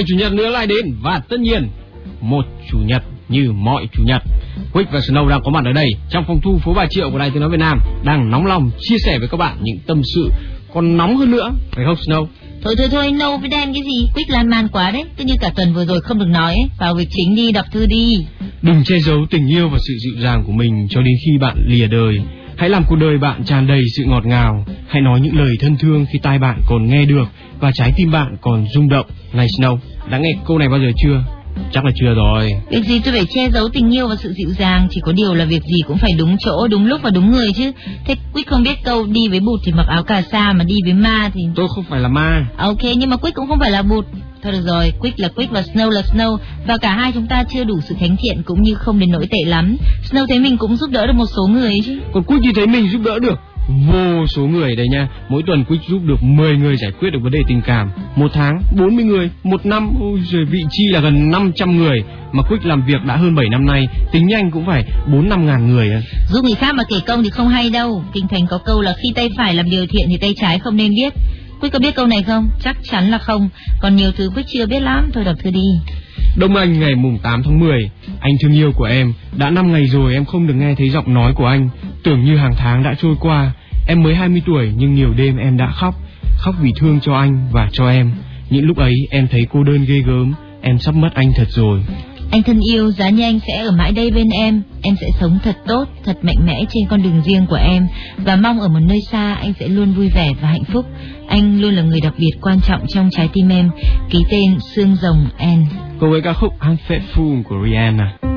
ngày chủ nhật nữa lại đến và tất nhiên một chủ nhật như mọi chủ nhật Quick và Snow đang có mặt ở đây trong phòng thu phố Bà Triệu của Đài Tiếng Nói Việt Nam đang nóng lòng chia sẻ với các bạn những tâm sự còn nóng hơn nữa phải không Snow? Thôi thôi thôi, nâu với đen cái gì, Quick lan man quá đấy, cứ như cả tuần vừa rồi không được nói ấy. Vào việc chính đi, đọc thư đi. Đừng che giấu tình yêu và sự dịu dàng của mình cho đến khi bạn lìa đời. Hãy làm cuộc đời bạn tràn đầy sự ngọt ngào. Hãy nói những lời thân thương khi tai bạn còn nghe được và trái tim bạn còn rung động. Này Snow, đã nghe câu này bao giờ chưa? Chắc là chưa rồi. Việc gì tôi phải che giấu tình yêu và sự dịu dàng, chỉ có điều là việc gì cũng phải đúng chỗ, đúng lúc và đúng người chứ. Thế Quick không biết câu đi với bụt thì mặc áo cà sa mà đi với ma thì... Tôi không phải là ma. Ok, nhưng mà Quick cũng không phải là bụt. Thôi được rồi, Quick là Quick và Snow là Snow Và cả hai chúng ta chưa đủ sự thánh thiện cũng như không đến nỗi tệ lắm Snow thấy mình cũng giúp đỡ được một số người chứ Còn Quick thì thấy mình giúp đỡ được vô số người đây nha. Mỗi tuần Quick giúp được 10 người giải quyết được vấn đề tình cảm. Một tháng 40 người. Một năm ôi giời, vị chi là gần 500 người. Mà Quick làm việc đã hơn 7 năm nay. Tính nhanh cũng phải 4 năm ngàn người giúp người khác mà kể công thì không hay đâu. Kinh thành có câu là khi tay phải làm điều thiện thì tay trái không nên biết. Quick có biết câu này không? Chắc chắn là không. Còn nhiều thứ Quick chưa biết lắm. Thôi đọc thư đi. Đông Anh ngày mùng 8 tháng 10 Anh thương yêu của em. Đã 5 ngày rồi em không được nghe thấy giọng nói của anh. Tưởng như hàng tháng đã trôi qua Em mới 20 tuổi nhưng nhiều đêm em đã khóc Khóc vì thương cho anh và cho em Những lúc ấy em thấy cô đơn ghê gớm Em sắp mất anh thật rồi anh thân yêu, giá như anh sẽ ở mãi đây bên em. Em sẽ sống thật tốt, thật mạnh mẽ trên con đường riêng của em. Và mong ở một nơi xa anh sẽ luôn vui vẻ và hạnh phúc. Anh luôn là người đặc biệt quan trọng trong trái tim em. Ký tên Sương Rồng N. Cùng với ca khúc Unfaithful của Rihanna.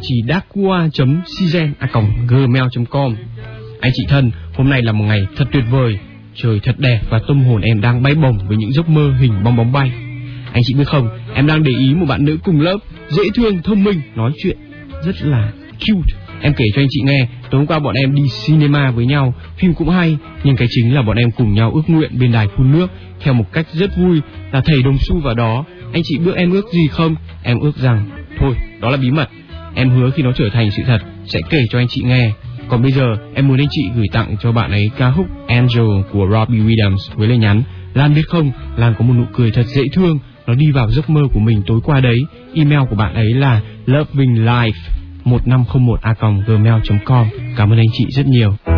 Chỉ dakua.sizen@gmail.com. À anh chị thân, hôm nay là một ngày thật tuyệt vời, trời thật đẹp và tâm hồn em đang bay bổng với những giấc mơ hình bong bóng bay. Anh chị biết không, em đang để ý một bạn nữ cùng lớp, dễ thương, thông minh, nói chuyện rất là cute. Em kể cho anh chị nghe, tối hôm qua bọn em đi cinema với nhau, phim cũng hay, nhưng cái chính là bọn em cùng nhau ước nguyện bên đài phun nước theo một cách rất vui là thầy đồng xu vào đó. Anh chị biết em ước gì không? Em ước rằng, thôi, đó là bí mật. Em hứa khi nó trở thành sự thật, sẽ kể cho anh chị nghe. Còn bây giờ, em muốn anh chị gửi tặng cho bạn ấy ca khúc Angel của Robbie Williams với lời nhắn Lan biết không, Lan có một nụ cười thật dễ thương, nó đi vào giấc mơ của mình tối qua đấy. Email của bạn ấy là lovinglife 1501a.gmail.com Cảm ơn anh chị rất nhiều.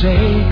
谁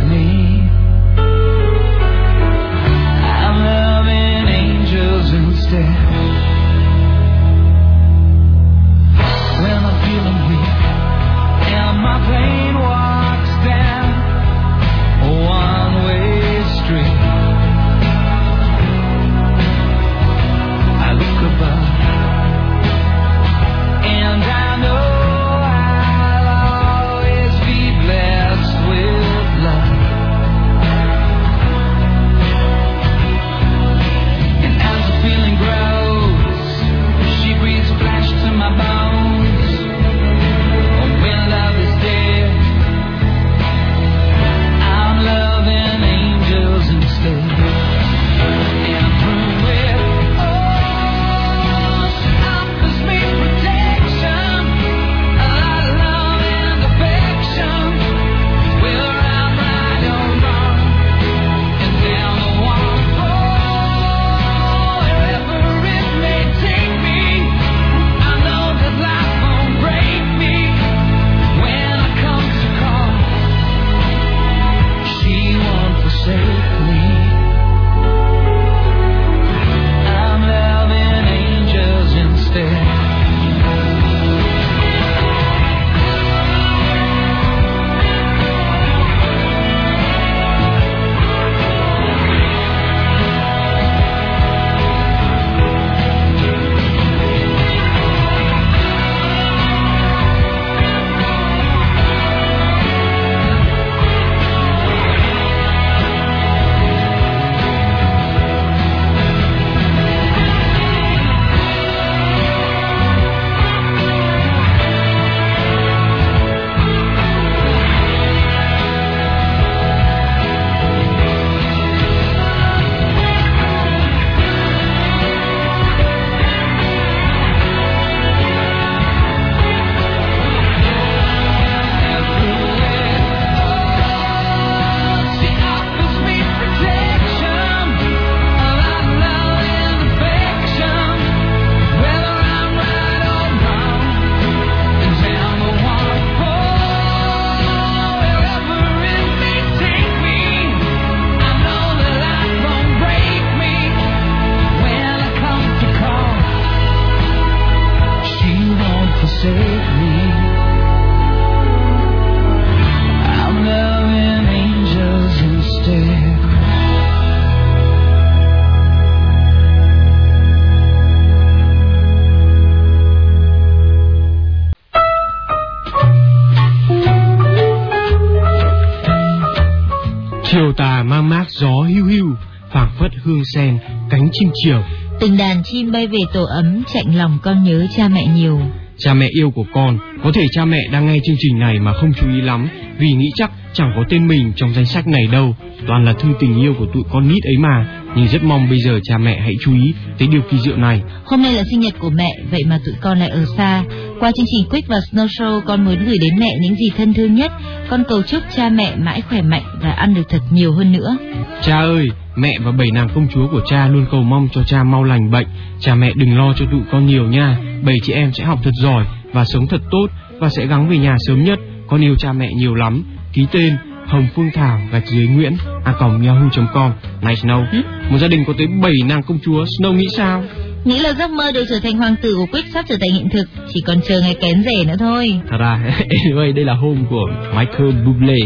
chim chiều. Từng đàn chim bay về tổ ấm, chạnh lòng con nhớ cha mẹ nhiều. Cha mẹ yêu của con, có thể cha mẹ đang nghe chương trình này mà không chú ý lắm, vì nghĩ chắc chẳng có tên mình trong danh sách này đâu, toàn là thư tình yêu của tụi con nít ấy mà. Nhưng rất mong bây giờ cha mẹ hãy chú ý tới điều kỳ diệu này. Hôm nay là sinh nhật của mẹ, vậy mà tụi con lại ở xa. Qua chương trình Quick và Snow Show, con muốn gửi đến mẹ những gì thân thương nhất. Con cầu chúc cha mẹ mãi khỏe mạnh và ăn được thật nhiều hơn nữa. Cha ơi, mẹ và bảy nàng công chúa của cha luôn cầu mong cho cha mau lành bệnh. Cha mẹ đừng lo cho tụi con nhiều nha. Bảy chị em sẽ học thật giỏi và sống thật tốt và sẽ gắng về nhà sớm nhất. Con yêu cha mẹ nhiều lắm. Ký tên Hồng Phương Thảo gạch dưới Nguyễn a còng yahoo.com này Snow Ừ? một gia đình có tới 7 nàng công chúa Snow nghĩ sao Nghĩ là giấc mơ được trở thành hoàng tử của Quick sắp trở thành hiện thực, chỉ còn chờ ngày kén rể nữa thôi. thật ra anyway đây là home của Michael Bublé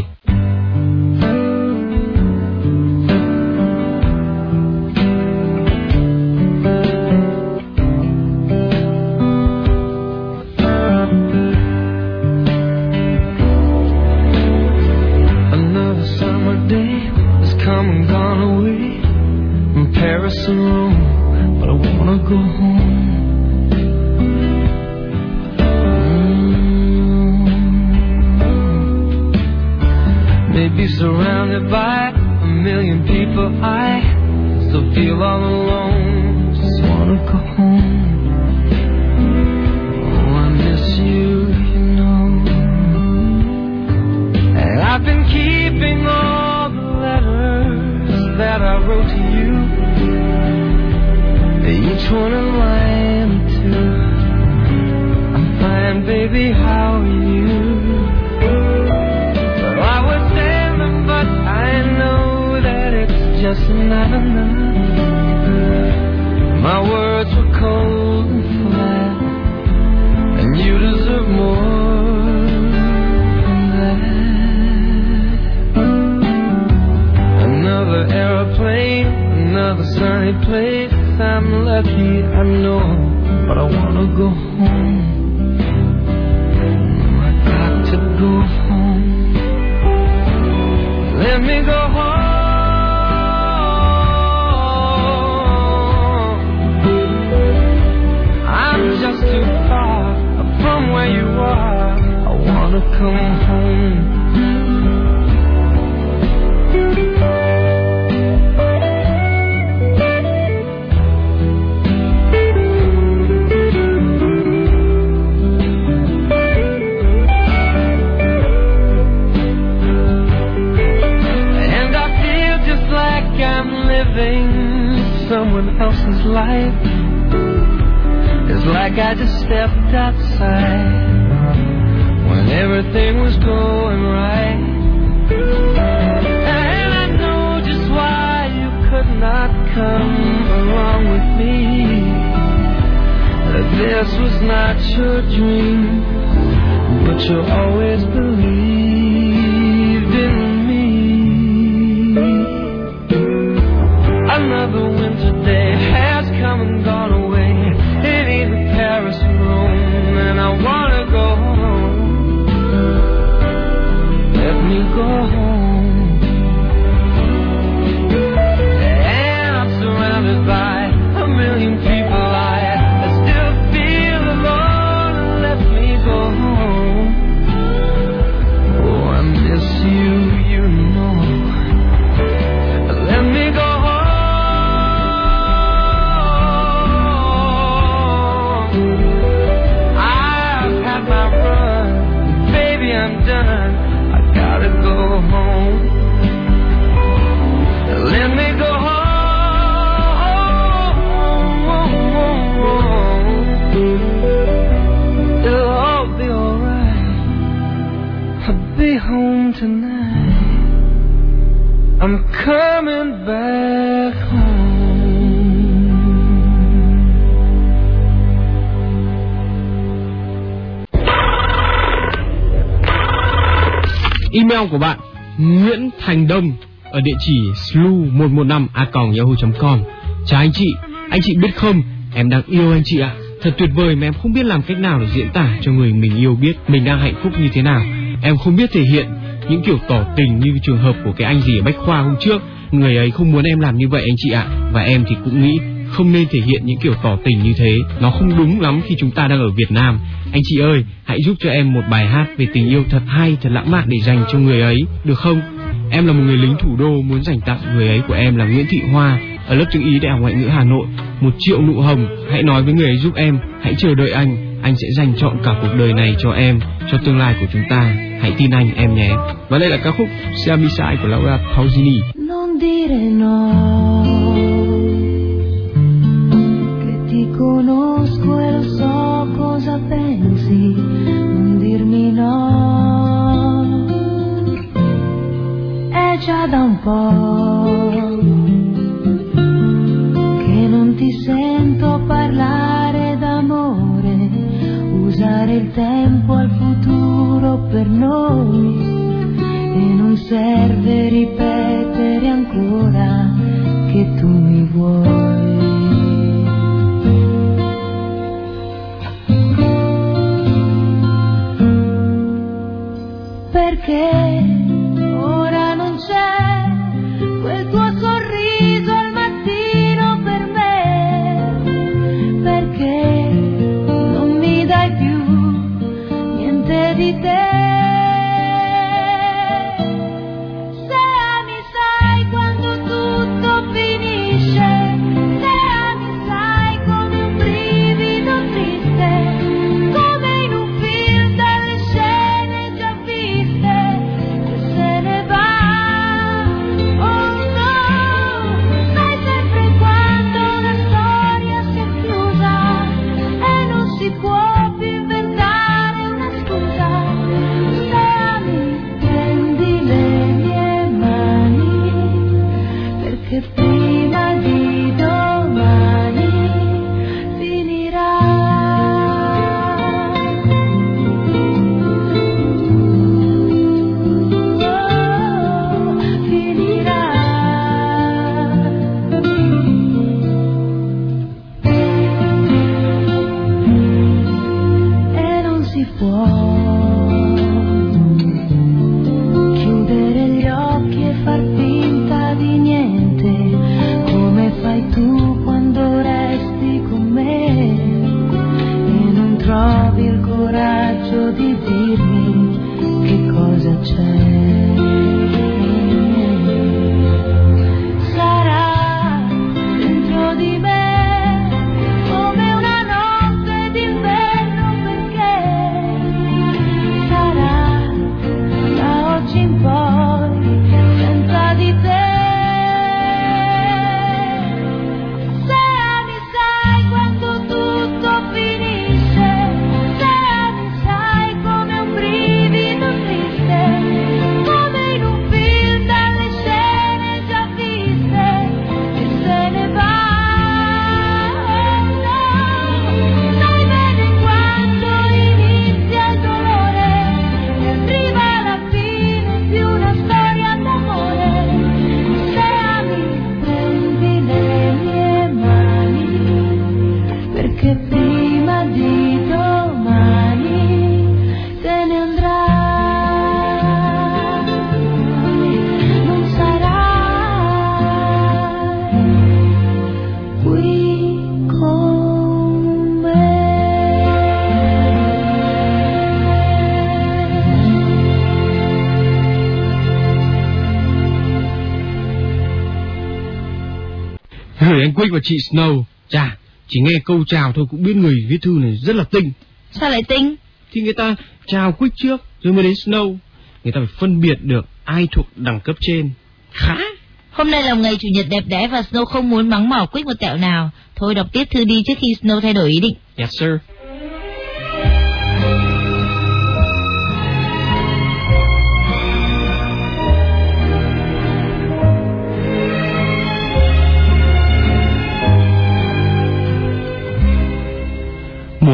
Nguyễn Thành Đông ở địa chỉ slu115a.yahoo.com Chào anh chị, anh chị biết không, em đang yêu anh chị ạ. Thật tuyệt vời mà em không biết làm cách nào để diễn tả cho người mình yêu biết mình đang hạnh phúc như thế nào. Em không biết thể hiện, những kiểu tỏ tình như trường hợp của cái anh gì ở Bách Khoa hôm trước. Người ấy không muốn em làm như vậy anh chị ạ. Và em thì cũng nghĩ không nên thể hiện những kiểu tỏ tình như thế. Nó không đúng lắm khi chúng ta đang ở Việt Nam. Anh chị ơi, hãy giúp cho em một bài hát về tình yêu thật hay, thật lãng mạn để dành cho người ấy, được không? Em là một người lính thủ đô muốn dành tặng người ấy của em là Nguyễn Thị Hoa ở lớp trường ý Đại học Ngoại ngữ Hà Nội. Một triệu nụ hồng, hãy nói với người ấy giúp em, hãy chờ đợi anh, anh sẽ dành chọn cả cuộc đời này cho em, cho tương lai của chúng ta. Hãy tin anh em nhé. Và đây là ca khúc Siamo Sai của Laura Pausini. Non dire no, che ti conosco e lo so cosa pensi, già da un po' che non ti sento parlare d'amore, usare il tempo al futuro per noi e non serve ripetere ancora che tu mi vuoi. Perché Quick và chị Snow. Chà, chỉ nghe câu chào thôi cũng biết người viết thư này rất là tinh. Sao lại tinh? Thì người ta chào Quick trước rồi mới đến Snow. Người ta phải phân biệt được ai thuộc đẳng cấp trên. Khá. Hôm nay là một ngày chủ nhật đẹp đẽ và Snow không muốn mắng mỏ Quick một tẹo nào. Thôi đọc tiếp thư đi trước khi Snow thay đổi ý định. Yes sir.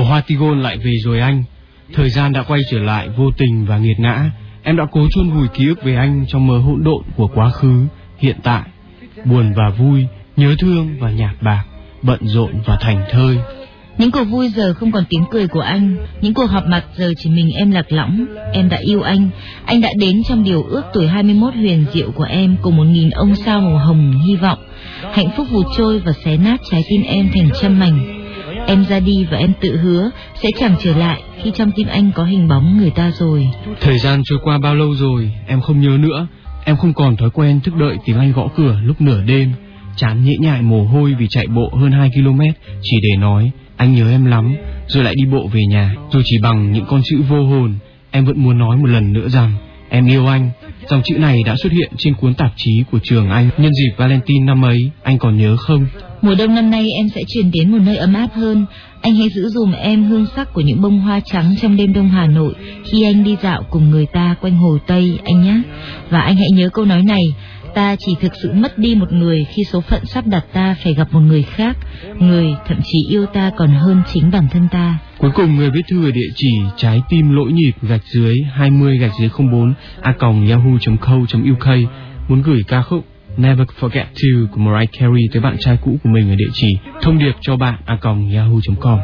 Hoa tigon lại về rồi anh. Thời gian đã quay trở lại vô tình và nghiệt ngã. Em đã cố chôn vùi ký ức về anh trong mớ hỗn độn của quá khứ, hiện tại, buồn và vui, nhớ thương và nhạt bạc, bận rộn và thành thơi. Những cuộc vui giờ không còn tiếng cười của anh, những cuộc họp mặt giờ chỉ mình em lạc lõng. Em đã yêu anh, anh đã đến trong điều ước tuổi 21 huyền diệu của em cùng một nghìn ông sao màu hồng hy vọng. Hạnh phúc vụt trôi và xé nát trái tim em thành trăm mảnh. Em ra đi và em tự hứa sẽ chẳng trở lại khi trong tim anh có hình bóng người ta rồi. Thời gian trôi qua bao lâu rồi, em không nhớ nữa. Em không còn thói quen thức đợi tiếng Anh gõ cửa lúc nửa đêm. Chán nhễ nhại mồ hôi vì chạy bộ hơn 2 km chỉ để nói anh nhớ em lắm, rồi lại đi bộ về nhà. Dù chỉ bằng những con chữ vô hồn, em vẫn muốn nói một lần nữa rằng em yêu anh. Dòng chữ này đã xuất hiện trên cuốn tạp chí của trường anh nhân dịp Valentine năm ấy, anh còn nhớ không? Mùa đông năm nay em sẽ chuyển đến một nơi ấm áp hơn. Anh hãy giữ dùm em hương sắc của những bông hoa trắng trong đêm đông Hà Nội khi anh đi dạo cùng người ta quanh hồ Tây anh nhé. Và anh hãy nhớ câu nói này, ta chỉ thực sự mất đi một người khi số phận sắp đặt ta phải gặp một người khác, người thậm chí yêu ta còn hơn chính bản thân ta. Cuối cùng người viết thư ở địa chỉ trái tim lỗi nhịp gạch dưới 20 gạch dưới 04 a còng yahoo.co.uk muốn gửi ca khúc Never Forget To của Mariah Carey tới bạn trai cũ của mình ở địa chỉ thông điệp cho bạn a còng yahoo.com.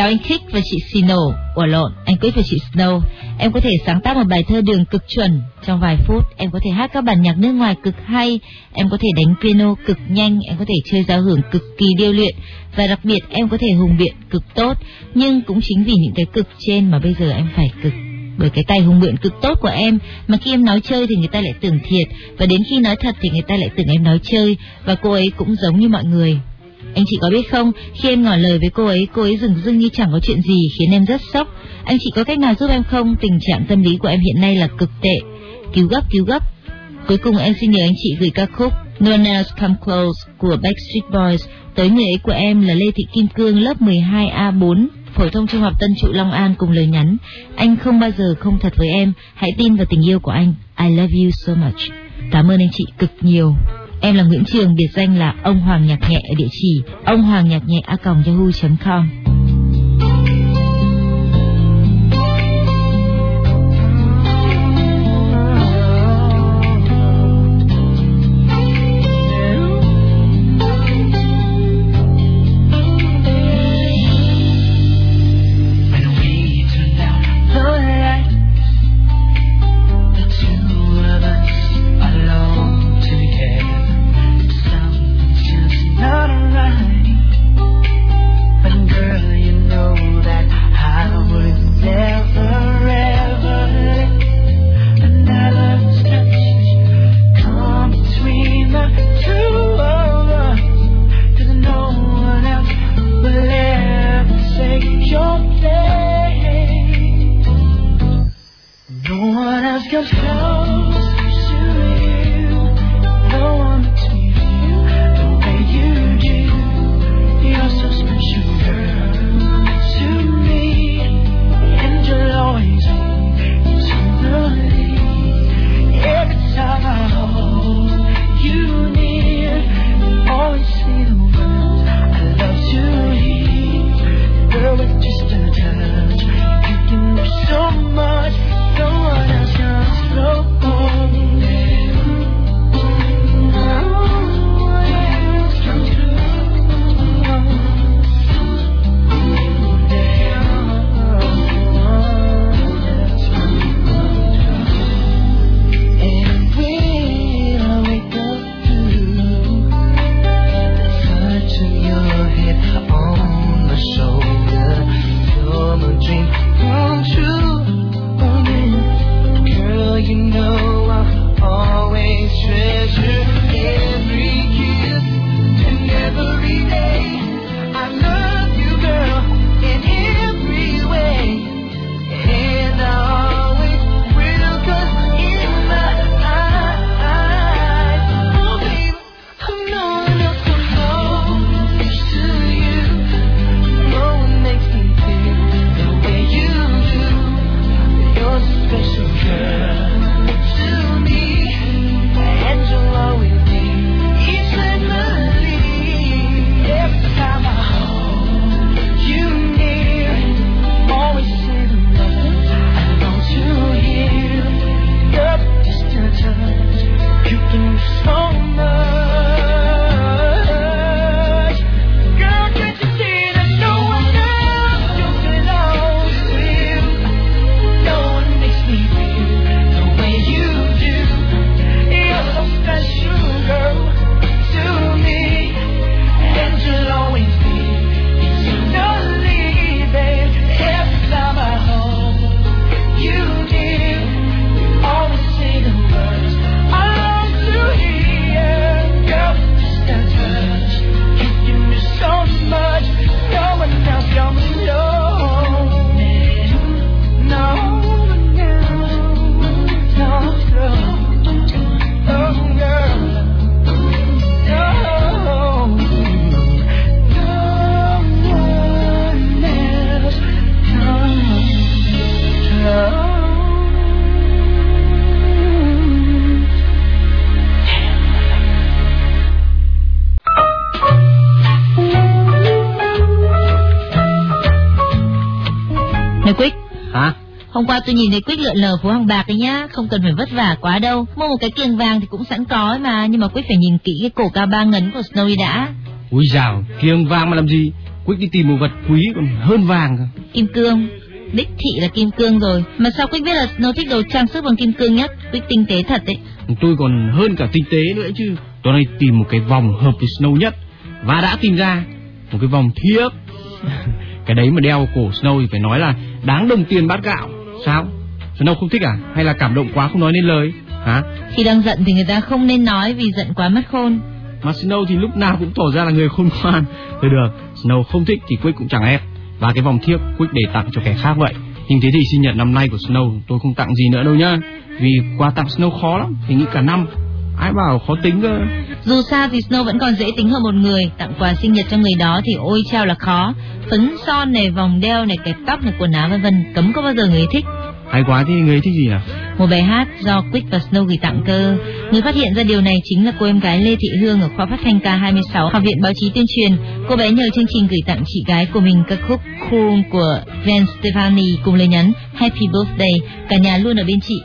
Chào anh Kích và chị Sino. Ủa lộn, anh Quyết và chị Snow. Em có thể sáng tác một bài thơ đường cực chuẩn trong vài phút. Em có thể hát các bản nhạc nước ngoài cực hay. Em có thể đánh piano cực nhanh. Em có thể chơi giao hưởng cực kỳ điêu luyện. Và đặc biệt em có thể hùng biện cực tốt. Nhưng cũng chính vì những cái cực trên mà bây giờ em phải cực bởi cái tay hùng biện cực tốt của em mà khi em nói chơi thì người ta lại tưởng thiệt và đến khi nói thật thì người ta lại tưởng em nói chơi và cô ấy cũng giống như mọi người anh chị có biết không, khi em ngỏ lời với cô ấy, cô ấy dừng dưng như chẳng có chuyện gì khiến em rất sốc. Anh chị có cách nào giúp em không? Tình trạng tâm lý của em hiện nay là cực tệ. Cứu gấp, cứu gấp. Cuối cùng em xin nhờ anh chị gửi ca khúc No One Else Come Close của Backstreet Boys tới người ấy của em là Lê Thị Kim Cương lớp 12A4 phổ thông trung học Tân Trụ Long An cùng lời nhắn anh không bao giờ không thật với em hãy tin vào tình yêu của anh I love you so much cảm ơn anh chị cực nhiều Em là Nguyễn Trường, biệt danh là ông Hoàng Nhạc Nhẹ ở địa chỉ ông hoàng nhạc nhẹ a yahoo.com. tôi nhìn thấy Quyết lượn lờ phố Hàng Bạc ấy nhá, không cần phải vất vả quá đâu. Mua một cái kiềng vàng thì cũng sẵn có mà, nhưng mà Quyết phải nhìn kỹ cái cổ cao ba ngấn của Snowy đã. Ui dào, kiềng vàng mà làm gì? Quick đi tìm một vật quý còn hơn vàng cơ. Kim cương. Đích thị là kim cương rồi. Mà sao Quick biết là Snow thích đồ trang sức bằng kim cương nhất? Quick tinh tế thật đấy. Tôi còn hơn cả tinh tế nữa chứ. Tôi này tìm một cái vòng hợp với Snow nhất và đã tìm ra một cái vòng thiếp. cái đấy mà đeo cổ Snow thì phải nói là đáng đồng tiền bát gạo. Sao? Snow không thích à? Hay là cảm động quá không nói nên lời? Hả? Khi đang giận thì người ta không nên nói vì giận quá mất khôn. Mà Snow thì lúc nào cũng tỏ ra là người khôn ngoan. Thôi được, Snow không thích thì Quick cũng chẳng ép. Và cái vòng thiếp Quick để tặng cho kẻ khác vậy. Nhưng thế thì sinh nhật năm nay của Snow tôi không tặng gì nữa đâu nhá. Vì quà tặng Snow khó lắm, phải nghĩ cả năm. Ai bảo khó tính cơ. Dù sao thì Snow vẫn còn dễ tính hơn một người. Tặng quà sinh nhật cho người đó thì ôi chao là khó. Phấn son này, vòng đeo này, kẹp tóc này, quần áo vân vân cấm có bao giờ người thích. Hay quá thì người thích gì nào? Một bài hát do Quick và Snow gửi tặng cơ. Người phát hiện ra điều này chính là cô em gái Lê Thị Hương ở khoa phát thanh K26 Học viện Báo chí Tuyên truyền. Cô bé nhờ chương trình gửi tặng chị gái của mình ca khúc Cool của Gwen Stefani cùng lời nhắn Happy Birthday. Cả nhà luôn ở bên chị.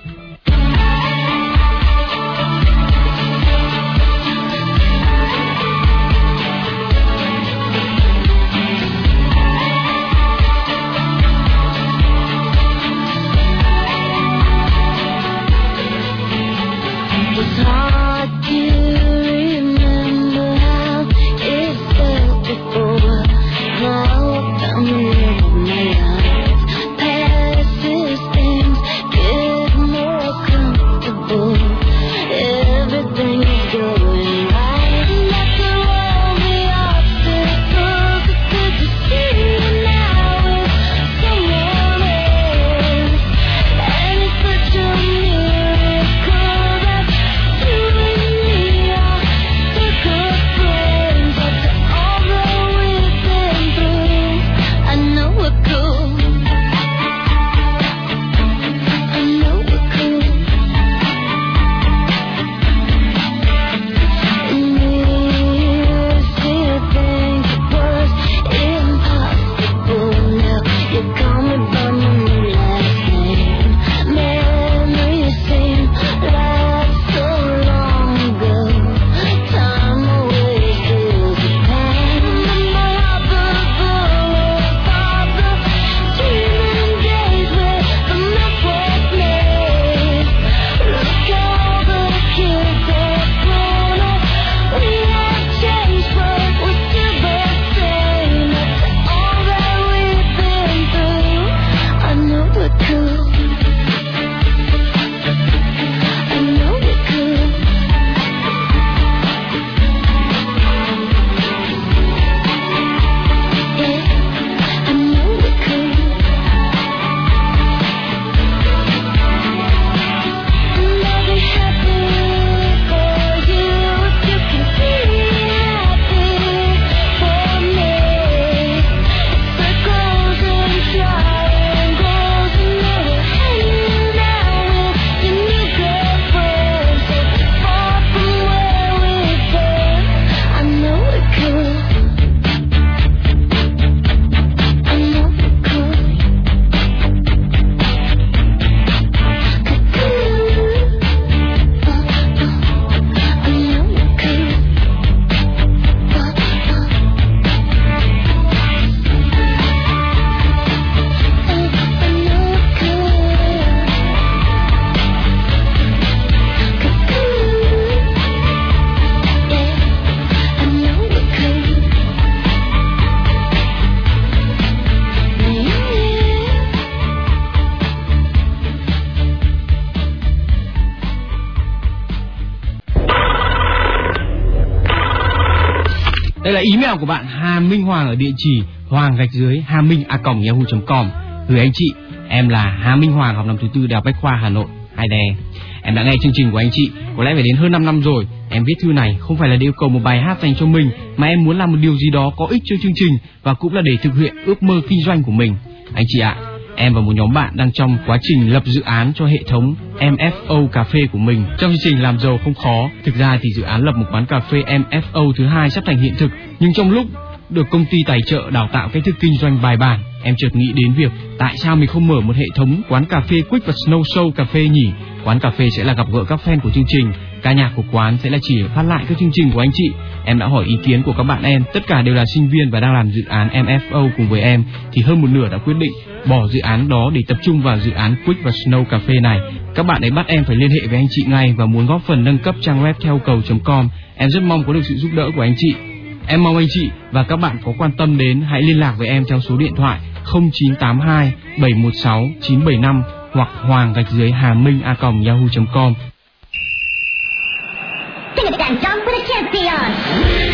Nào của bạn Hà Minh Hoàng ở địa chỉ hoàng gạch dưới, hà minh a yahoo.com gửi anh chị, em là Hà Minh Hoàng, học năm thứ tư đại học Bách khoa Hà Nội, hai đè. Em đã nghe chương trình của anh chị, có lẽ phải đến hơn 5 năm rồi. Em viết thư này không phải là để yêu cầu một bài hát dành cho mình, mà em muốn làm một điều gì đó có ích cho chương trình và cũng là để thực hiện ước mơ kinh doanh của mình. Anh chị ạ Em và một nhóm bạn đang trong quá trình lập dự án cho hệ thống MFO cà phê của mình. Trong chương trình làm giàu không khó, thực ra thì dự án lập một quán cà phê MFO thứ hai sắp thành hiện thực. Nhưng trong lúc được công ty tài trợ đào tạo cách thức kinh doanh bài bản, em chợt nghĩ đến việc tại sao mình không mở một hệ thống quán cà phê Quick và Snow Show cà phê nhỉ? Quán cà phê sẽ là gặp gỡ các fan của chương trình ca nhạc của quán sẽ là chỉ phát lại các chương trình của anh chị. Em đã hỏi ý kiến của các bạn em, tất cả đều là sinh viên và đang làm dự án MFO cùng với em thì hơn một nửa đã quyết định bỏ dự án đó để tập trung vào dự án Quick và Snow Cafe này. Các bạn ấy bắt em phải liên hệ với anh chị ngay và muốn góp phần nâng cấp trang web theo cầu.com. Em rất mong có được sự giúp đỡ của anh chị. Em mong anh chị và các bạn có quan tâm đến hãy liên lạc với em theo số điện thoại 0982 716 975 hoặc hoàng gạch dưới hà minh a còng yahoo.com Sing it again,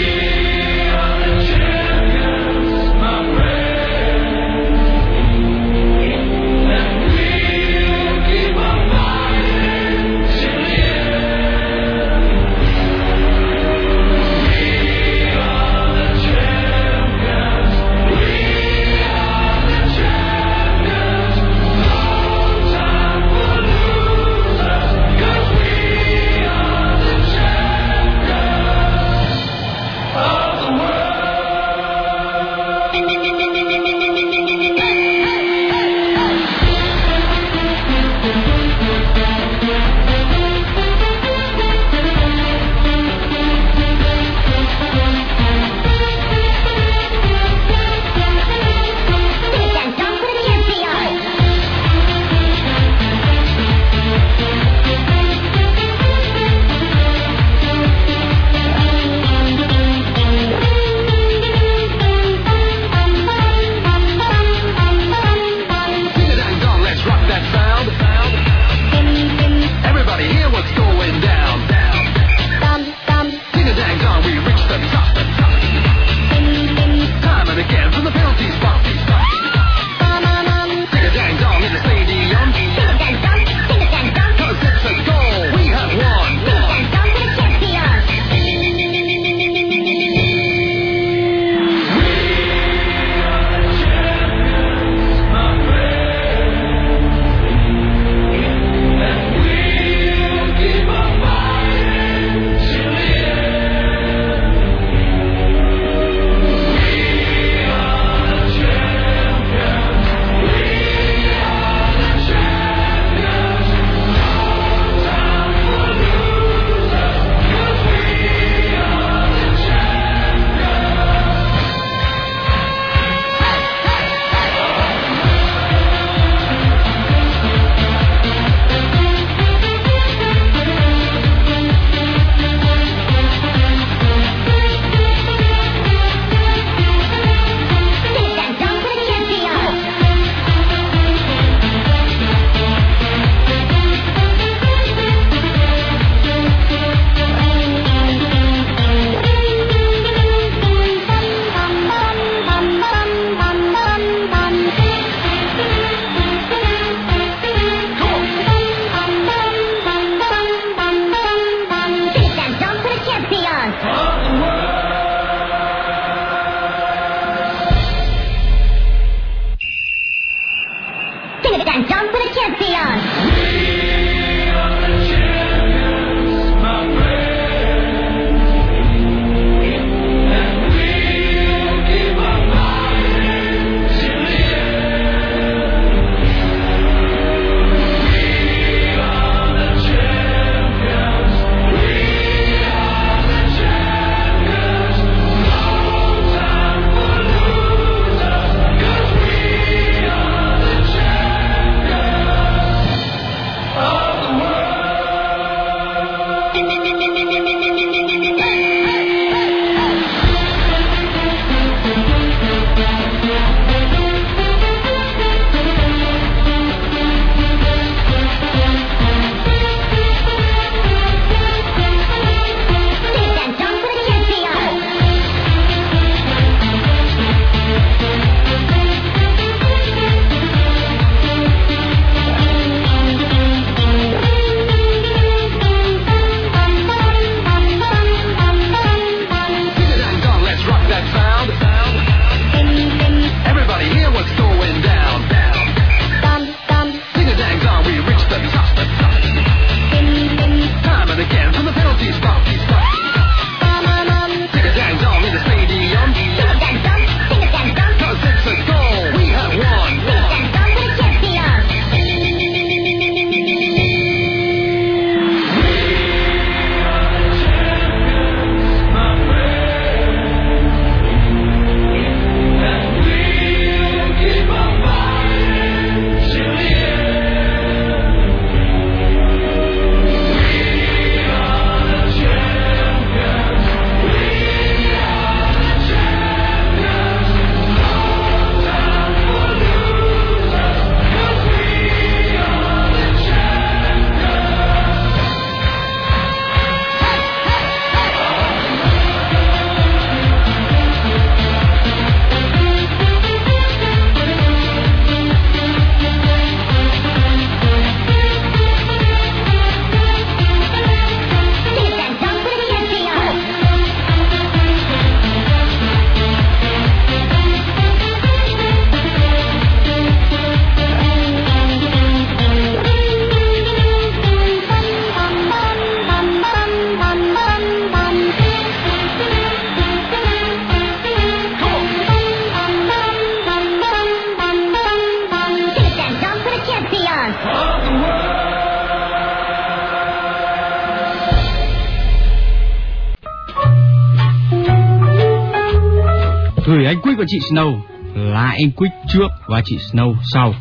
chị Snow là anh Quick trước và chị Snow sau.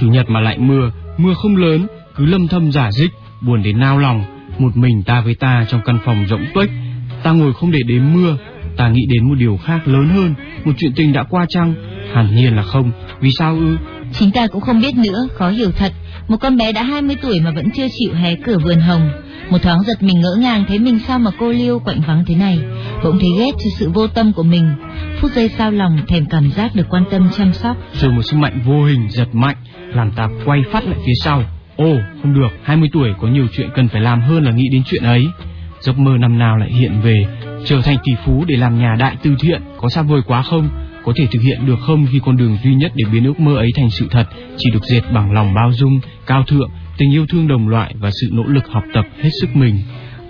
Chủ nhật mà lại mưa, mưa không lớn, cứ lâm thâm giả dích, buồn đến nao lòng. Một mình ta với ta trong căn phòng rộng tuếch, ta ngồi không để đến mưa, ta nghĩ đến một điều khác lớn hơn, một chuyện tình đã qua chăng? Hẳn nhiên là không, vì sao ư? Chính ta cũng không biết nữa, khó hiểu thật. Một con bé đã 20 tuổi mà vẫn chưa chịu hé cửa vườn hồng. Một thoáng giật mình ngỡ ngàng thấy mình sao mà cô liêu quạnh vắng thế này. Bỗng thấy ghét cho sự vô tâm của mình. Phút giây sao lòng thèm cảm giác được quan tâm chăm sóc. Rồi một sức mạnh vô hình giật mạnh, làm ta quay phát lại phía sau. Ồ, không được, 20 tuổi có nhiều chuyện cần phải làm hơn là nghĩ đến chuyện ấy. Giấc mơ năm nào lại hiện về, trở thành tỷ phú để làm nhà đại từ thiện, có xa vời quá không? Có thể thực hiện được không khi con đường duy nhất để biến ước mơ ấy thành sự thật chỉ được dệt bằng lòng bao dung, cao thượng, tình yêu thương đồng loại và sự nỗ lực học tập hết sức mình.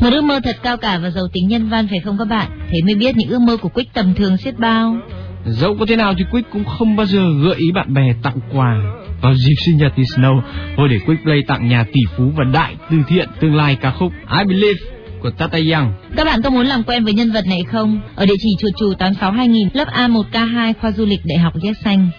Một ước mơ thật cao cả và giàu tính nhân văn phải không các bạn? Thế mới biết những ước mơ của Quick tầm thường xiết bao. Dẫu có thế nào thì Quick cũng không bao giờ gợi ý bạn bè tặng quà. Vào dịp sinh nhật thì Snow, thôi để Quick Play tặng nhà tỷ phú và đại từ thiện tương lai ca khúc I Believe của Tata Young. Các bạn có muốn làm quen với nhân vật này không? Ở địa chỉ chuột chù 86 2000 lớp A1K2 khoa du lịch Đại học Ghét Xanh.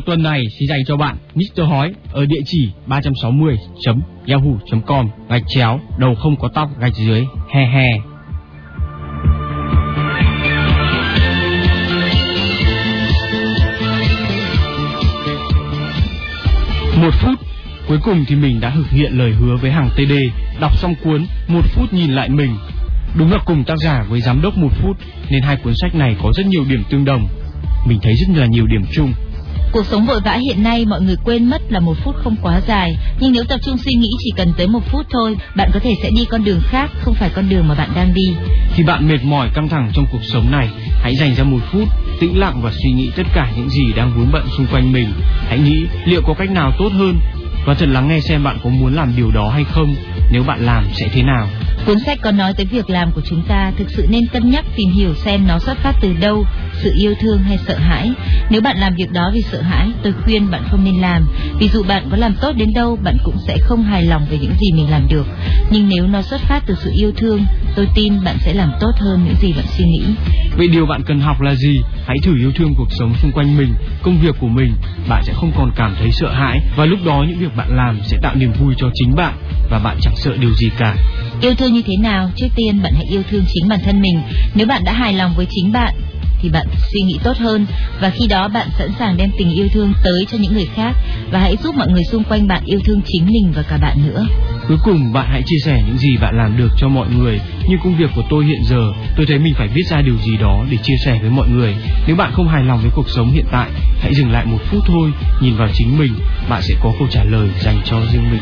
Của tuần này xin dành cho bạn Mr. Hói ở địa chỉ 360.yahoo.com gạch chéo, đầu không có tóc, gạch dưới, he he. Một phút, Cuối cùng thì mình đã thực hiện lời hứa với hàng TD Đọc xong cuốn Một phút nhìn lại mình Đúng là cùng tác giả với giám đốc một phút, Nên hai cuốn sách này có rất nhiều điểm tương đồng Mình thấy rất là nhiều điểm chung Cuộc sống vội vã hiện nay mọi người quên mất là một phút không quá dài, nhưng nếu tập trung suy nghĩ chỉ cần tới một phút thôi, bạn có thể sẽ đi con đường khác, không phải con đường mà bạn đang đi. Khi bạn mệt mỏi căng thẳng trong cuộc sống này, hãy dành ra một phút, tĩnh lặng và suy nghĩ tất cả những gì đang vướng bận xung quanh mình. Hãy nghĩ liệu có cách nào tốt hơn và thật lắng nghe xem bạn có muốn làm điều đó hay không, nếu bạn làm sẽ thế nào. Cuốn sách có nói tới việc làm của chúng ta thực sự nên cân nhắc tìm hiểu xem nó xuất phát từ đâu, sự yêu thương hay sợ hãi. Nếu bạn làm việc đó vì sợ hãi, tôi khuyên bạn không nên làm, vì dù bạn có làm tốt đến đâu, bạn cũng sẽ không hài lòng về những gì mình làm được. Nhưng nếu nó xuất phát từ sự yêu thương, tôi tin bạn sẽ làm tốt hơn những gì bạn suy nghĩ. Vậy điều bạn cần học là gì? Hãy thử yêu thương cuộc sống xung quanh mình, công việc của mình. Bạn sẽ không còn cảm thấy sợ hãi và lúc đó những việc bạn làm sẽ tạo niềm vui cho chính bạn và bạn chẳng sợ điều gì cả. Yêu thương như thế nào? Trước tiên bạn hãy yêu thương chính bản thân mình. Nếu bạn đã hài lòng với chính bạn thì bạn suy nghĩ tốt hơn và khi đó bạn sẵn sàng đem tình yêu thương tới cho những người khác và hãy giúp mọi người xung quanh bạn yêu thương chính mình và cả bạn nữa. Cuối cùng bạn hãy chia sẻ những gì bạn làm được cho mọi người. Như công việc của tôi hiện giờ, tôi thấy mình phải viết ra điều gì đó để chia sẻ với mọi người. Nếu bạn không hài lòng với cuộc sống hiện tại, hãy dừng lại một phút thôi, nhìn vào chính mình, bạn sẽ có câu trả lời dành cho riêng mình.